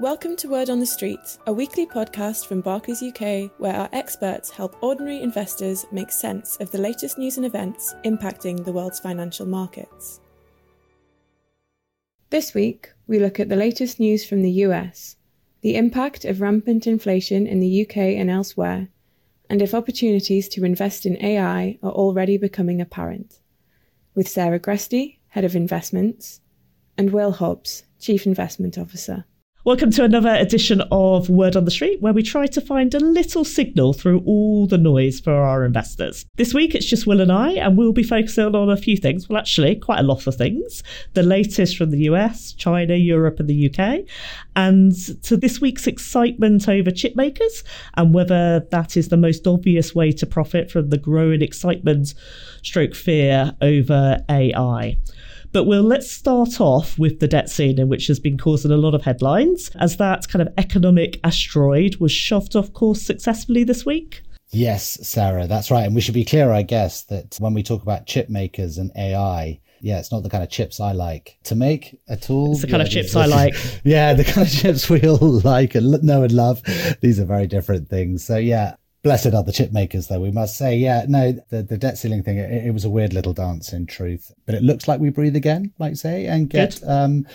Welcome to Word on the Street, a weekly podcast from Barclays UK where our experts help ordinary investors make sense of the latest news and events impacting the world's financial markets. This week, we look at the latest news from the US, the impact of rampant inflation in the UK and elsewhere, and if opportunities to invest in AI are already becoming apparent. With Sarah Gresty, Head of Investments, and Will Hobbs, Chief Investment Officer. Welcome to another edition of Word on the Street, where we try to find a little signal through all the noise for our investors. This week it's just Will and I, and we'll be focusing on a few things. Well, actually, quite a lot of things. The latest from the US, China, Europe, and the UK, and to this week's excitement over chip makers and whether that is the most obvious way to profit from the growing excitement stroke fear over AI. But we'll let's start off with the debt ceiling, which has been causing a lot of headlines, as that kind of economic asteroid was shoved off course successfully this week. Yes, Sarah, that's right. And we should be clear, I guess, that when we talk about chip makers and AI, yeah, it's not the kind of chips I like to make at all. It's the kind yeah, of chips I like. Yeah, the kind of chips we all like and know and love. These are very different things. So yeah, Blessed are the chip makers, though, we must say. Yeah, no, the, the debt ceiling thing, it, it was a weird little dance in truth. But it looks like we breathe again, like say, and get um,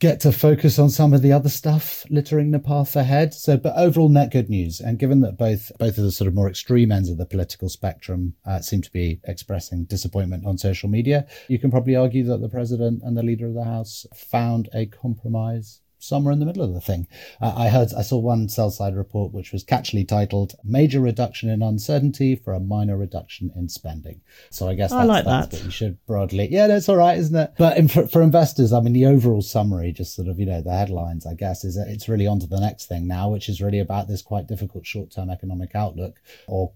get to focus on some of the other stuff littering the path ahead. So, but overall, net good news. And given that both both of the sort of more extreme ends of the political spectrum uh, seem to be expressing disappointment on social media, you can probably argue that the president and the leader of the house found a compromise somewhere in the middle of the thing. Uh, I heard, I saw one sell side report which was catchily titled "Major Reduction in Uncertainty for a Minor Reduction in Spending." So I guess that's, I like that's that. what you should broadly. Yeah, that's all right, isn't it? But in, for, for investors, I mean, the overall summary, just sort of you know the headlines, I guess, is that it's really on to the next thing now, which is really about this quite difficult short term economic outlook, or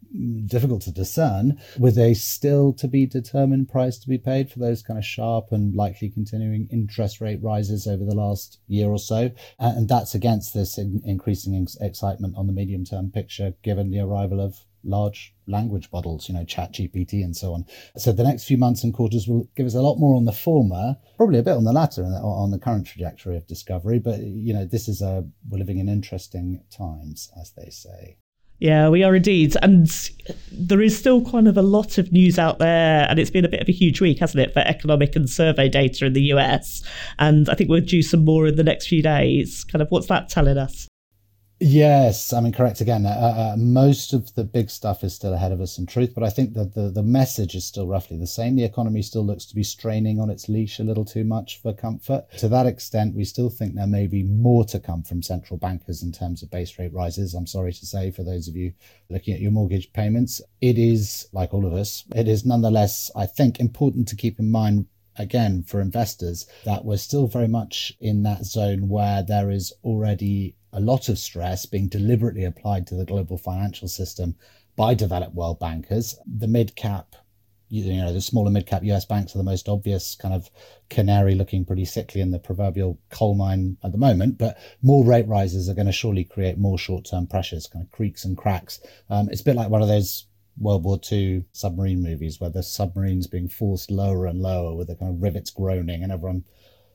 difficult to discern, with a still to be determined price to be paid for those kind of sharp and likely continuing interest rate rises over the last year or so so. Uh, and that's against this in- increasing ex- excitement on the medium term picture, given the arrival of large language models, you know, Chat GPT and so on. So the next few months and quarters will give us a lot more on the former, probably a bit on the latter, uh, on the current trajectory of discovery. But you know, this is a we're living in interesting times, as they say. Yeah, we are indeed. And there is still kind of a lot of news out there, and it's been a bit of a huge week, hasn't it, for economic and survey data in the US. And I think we'll do some more in the next few days. Kind of what's that telling us? Yes, I mean, correct again. Uh, uh, most of the big stuff is still ahead of us in truth, but I think that the, the message is still roughly the same. The economy still looks to be straining on its leash a little too much for comfort. To that extent, we still think there may be more to come from central bankers in terms of base rate rises. I'm sorry to say, for those of you looking at your mortgage payments, it is, like all of us, it is nonetheless, I think, important to keep in mind again for investors that we're still very much in that zone where there is already a lot of stress being deliberately applied to the global financial system by developed world bankers. The mid cap, you know, the smaller mid cap US banks are the most obvious kind of canary looking pretty sickly in the proverbial coal mine at the moment. But more rate rises are going to surely create more short term pressures, kind of creaks and cracks. Um, it's a bit like one of those World War II submarine movies where the submarine's being forced lower and lower with the kind of rivets groaning and everyone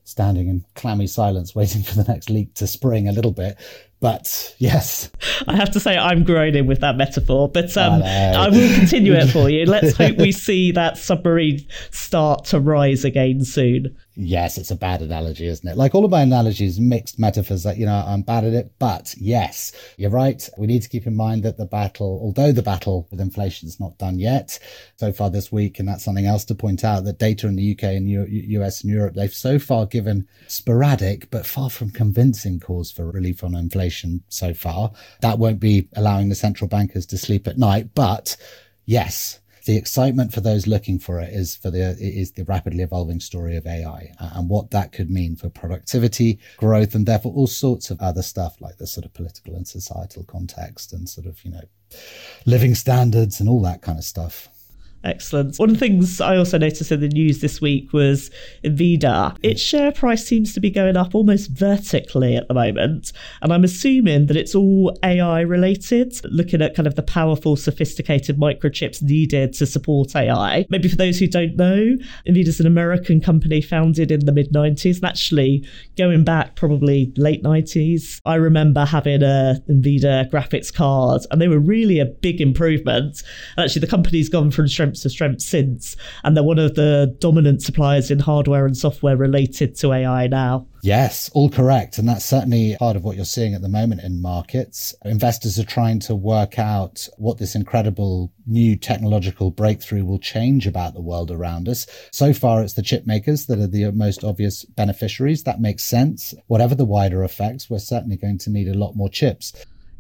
standing in clammy silence, waiting for the next leak to spring a little bit. But yes, I have to say I'm groaning with that metaphor, but um, I, I, will continue it for you. Let's hope we see that submarine start to rise again soon. Yes, it's a bad analogy, isn't it? Like all of my analogies, mixed metaphors that, you know, I'm bad at it. But yes, you're right. We need to keep in mind that the battle, although the battle with inflation is not done yet so far this week, and that's something else to point out that data in the UK and U- US and Europe, they've so far given sporadic, but far from convincing cause for relief on inflation so far. That won't be allowing the central bankers to sleep at night. But yes, the excitement for those looking for it is for the is the rapidly evolving story of AI and what that could mean for productivity, growth, and therefore all sorts of other stuff like the sort of political and societal context and sort of you know living standards and all that kind of stuff. Excellent. One of the things I also noticed in the news this week was Nvidia. Its share price seems to be going up almost vertically at the moment. And I'm assuming that it's all AI related, looking at kind of the powerful, sophisticated microchips needed to support AI. Maybe for those who don't know, Nvidia's an American company founded in the mid 90s. And actually, going back probably late 90s, I remember having a Nvidia graphics card, and they were really a big improvement. And actually, the company's gone from strength to strength since, and they're one of the dominant suppliers in hardware and software related to AI now. Yes, all correct. And that's certainly part of what you're seeing at the moment in markets. Investors are trying to work out what this incredible new technological breakthrough will change about the world around us. So far, it's the chip makers that are the most obvious beneficiaries. That makes sense. Whatever the wider effects, we're certainly going to need a lot more chips.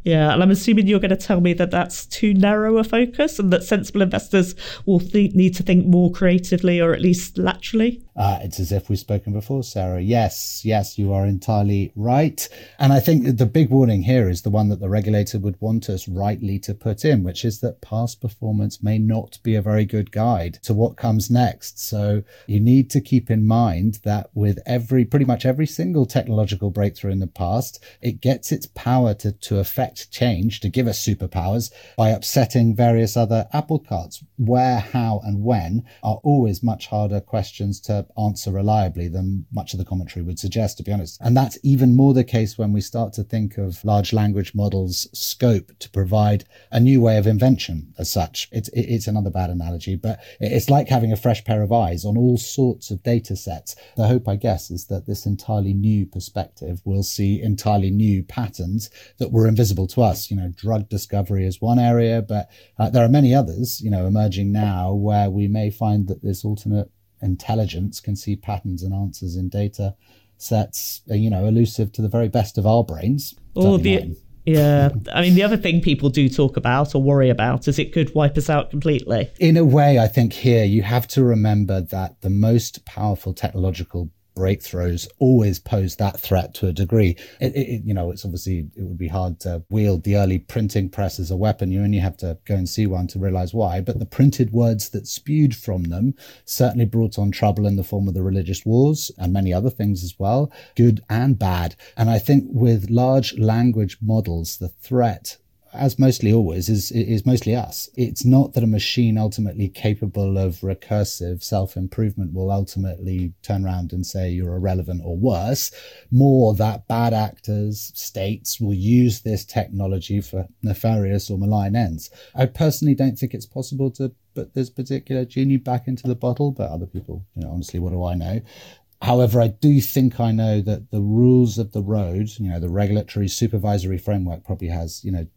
Yeah, and I'm assuming you're going to tell me that that's too narrow a focus and that sensible investors will think, need to think more creatively or at least laterally. Uh, it's as if we've spoken before, Sarah. Yes, yes, you are entirely right. And I think the big warning here is the one that the regulator would want us rightly to put in, which is that past performance may not be a very good guide to what comes next. So you need to keep in mind that with every, pretty much every single technological breakthrough in the past, it gets its power to, to affect change, to give us superpowers by upsetting various other apple carts. Where, how, and when are always much harder questions to answer reliably than much of the commentary would suggest, to be honest. And that's even more the case when we start to think of large language models' scope to provide a new way of invention as such. It's, it's another bad analogy, but it's like having a fresh pair of eyes on all sorts of data sets. The hope, I guess, is that this entirely new perspective will see entirely new patterns that were invisible to us. You know, drug discovery is one area, but uh, there are many others, you know, emerging now where we may find that this alternate intelligence can see patterns and answers in data sets, uh, you know, elusive to the very best of our brains. Or the, yeah. I mean, the other thing people do talk about or worry about is it could wipe us out completely. In a way, I think here you have to remember that the most powerful technological breakthroughs always pose that threat to a degree. It, it, you know, it's obviously, it would be hard to wield the early printing press as a weapon. You only have to go and see one to realize why. But the printed words that spewed from them certainly brought on trouble in the form of the religious wars and many other things as well, good and bad. And I think with large language models, the threat as mostly always, is is mostly us. It's not that a machine ultimately capable of recursive self improvement will ultimately turn around and say you're irrelevant or worse. More that bad actors, states will use this technology for nefarious or malign ends. I personally don't think it's possible to put this particular genie back into the bottle, but other people, you know, honestly, what do I know? However, I do think I know that the rules of the road, you know, the regulatory supervisory framework probably has, you know,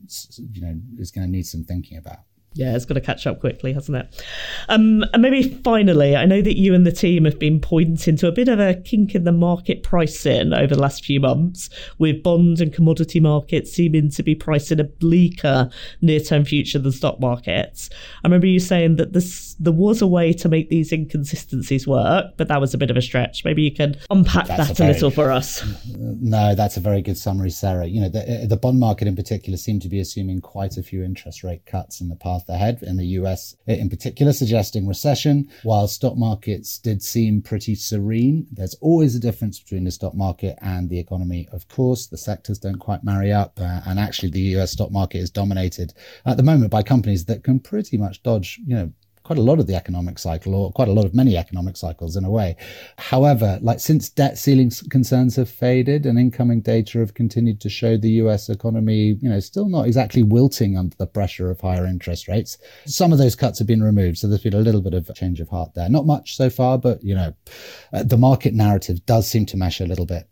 you know, is going to need some thinking about. Yeah, it's got to catch up quickly, hasn't it? Um, and maybe finally, I know that you and the team have been pointing to a bit of a kink in the market pricing over the last few months, with bond and commodity markets seeming to be pricing a bleaker near-term future than stock markets. I remember you saying that this there was a way to make these inconsistencies work, but that was a bit of a stretch. Maybe you can unpack that's that a, very, a, little for us. No, that's a very good summary, Sarah. You know, the, the bond market in particular seemed to be assuming quite a few interest rate cuts in the past path ahead in the US in particular, suggesting recession. While stock markets did seem pretty serene, there's always a difference between the stock market and the economy. Of course, the sectors don't quite marry up. Uh, and actually, the US stock market is dominated at the moment by companies that can pretty much dodge, you know, quite a lot of the economic cycle or quite a lot of many economic cycles in a way. However, like since debt ceiling concerns have faded and incoming data have continued to show the US economy, you know, still not exactly wilting under the pressure of higher interest rates, some of those cuts have been removed. So there's been a little bit of change of heart there. Not much so far, but you know, uh, the market narrative does seem to mesh a little bit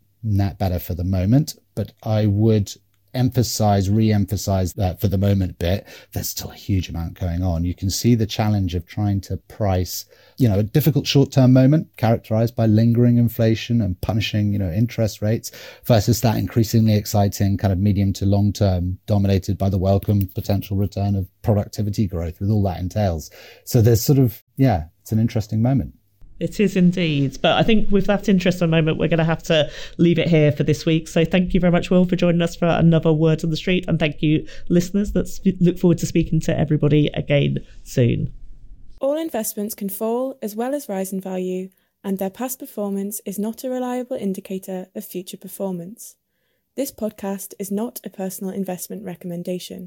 better for the moment. But I would emphasize, re-emphasize that for the moment bit, there's still a huge amount going on. You can see the challenge of trying to price, you know, a difficult short-term moment characterized by lingering inflation and punishing, you know, interest rates versus that increasingly exciting kind of medium to long term dominated by the welcome potential return of productivity growth with all that entails. So there's sort of, yeah, it's an interesting moment. It is indeed. But I think with that interesting moment, we're going to have to leave it here for this week. So thank you very much, Will, for joining us for another Word on the Street. And thank you, listeners, that look forward to speaking to everybody again soon. All investments can fall as well as rise in value, and their past performance is not a reliable indicator of future performance. This podcast is not a personal investment recommendation.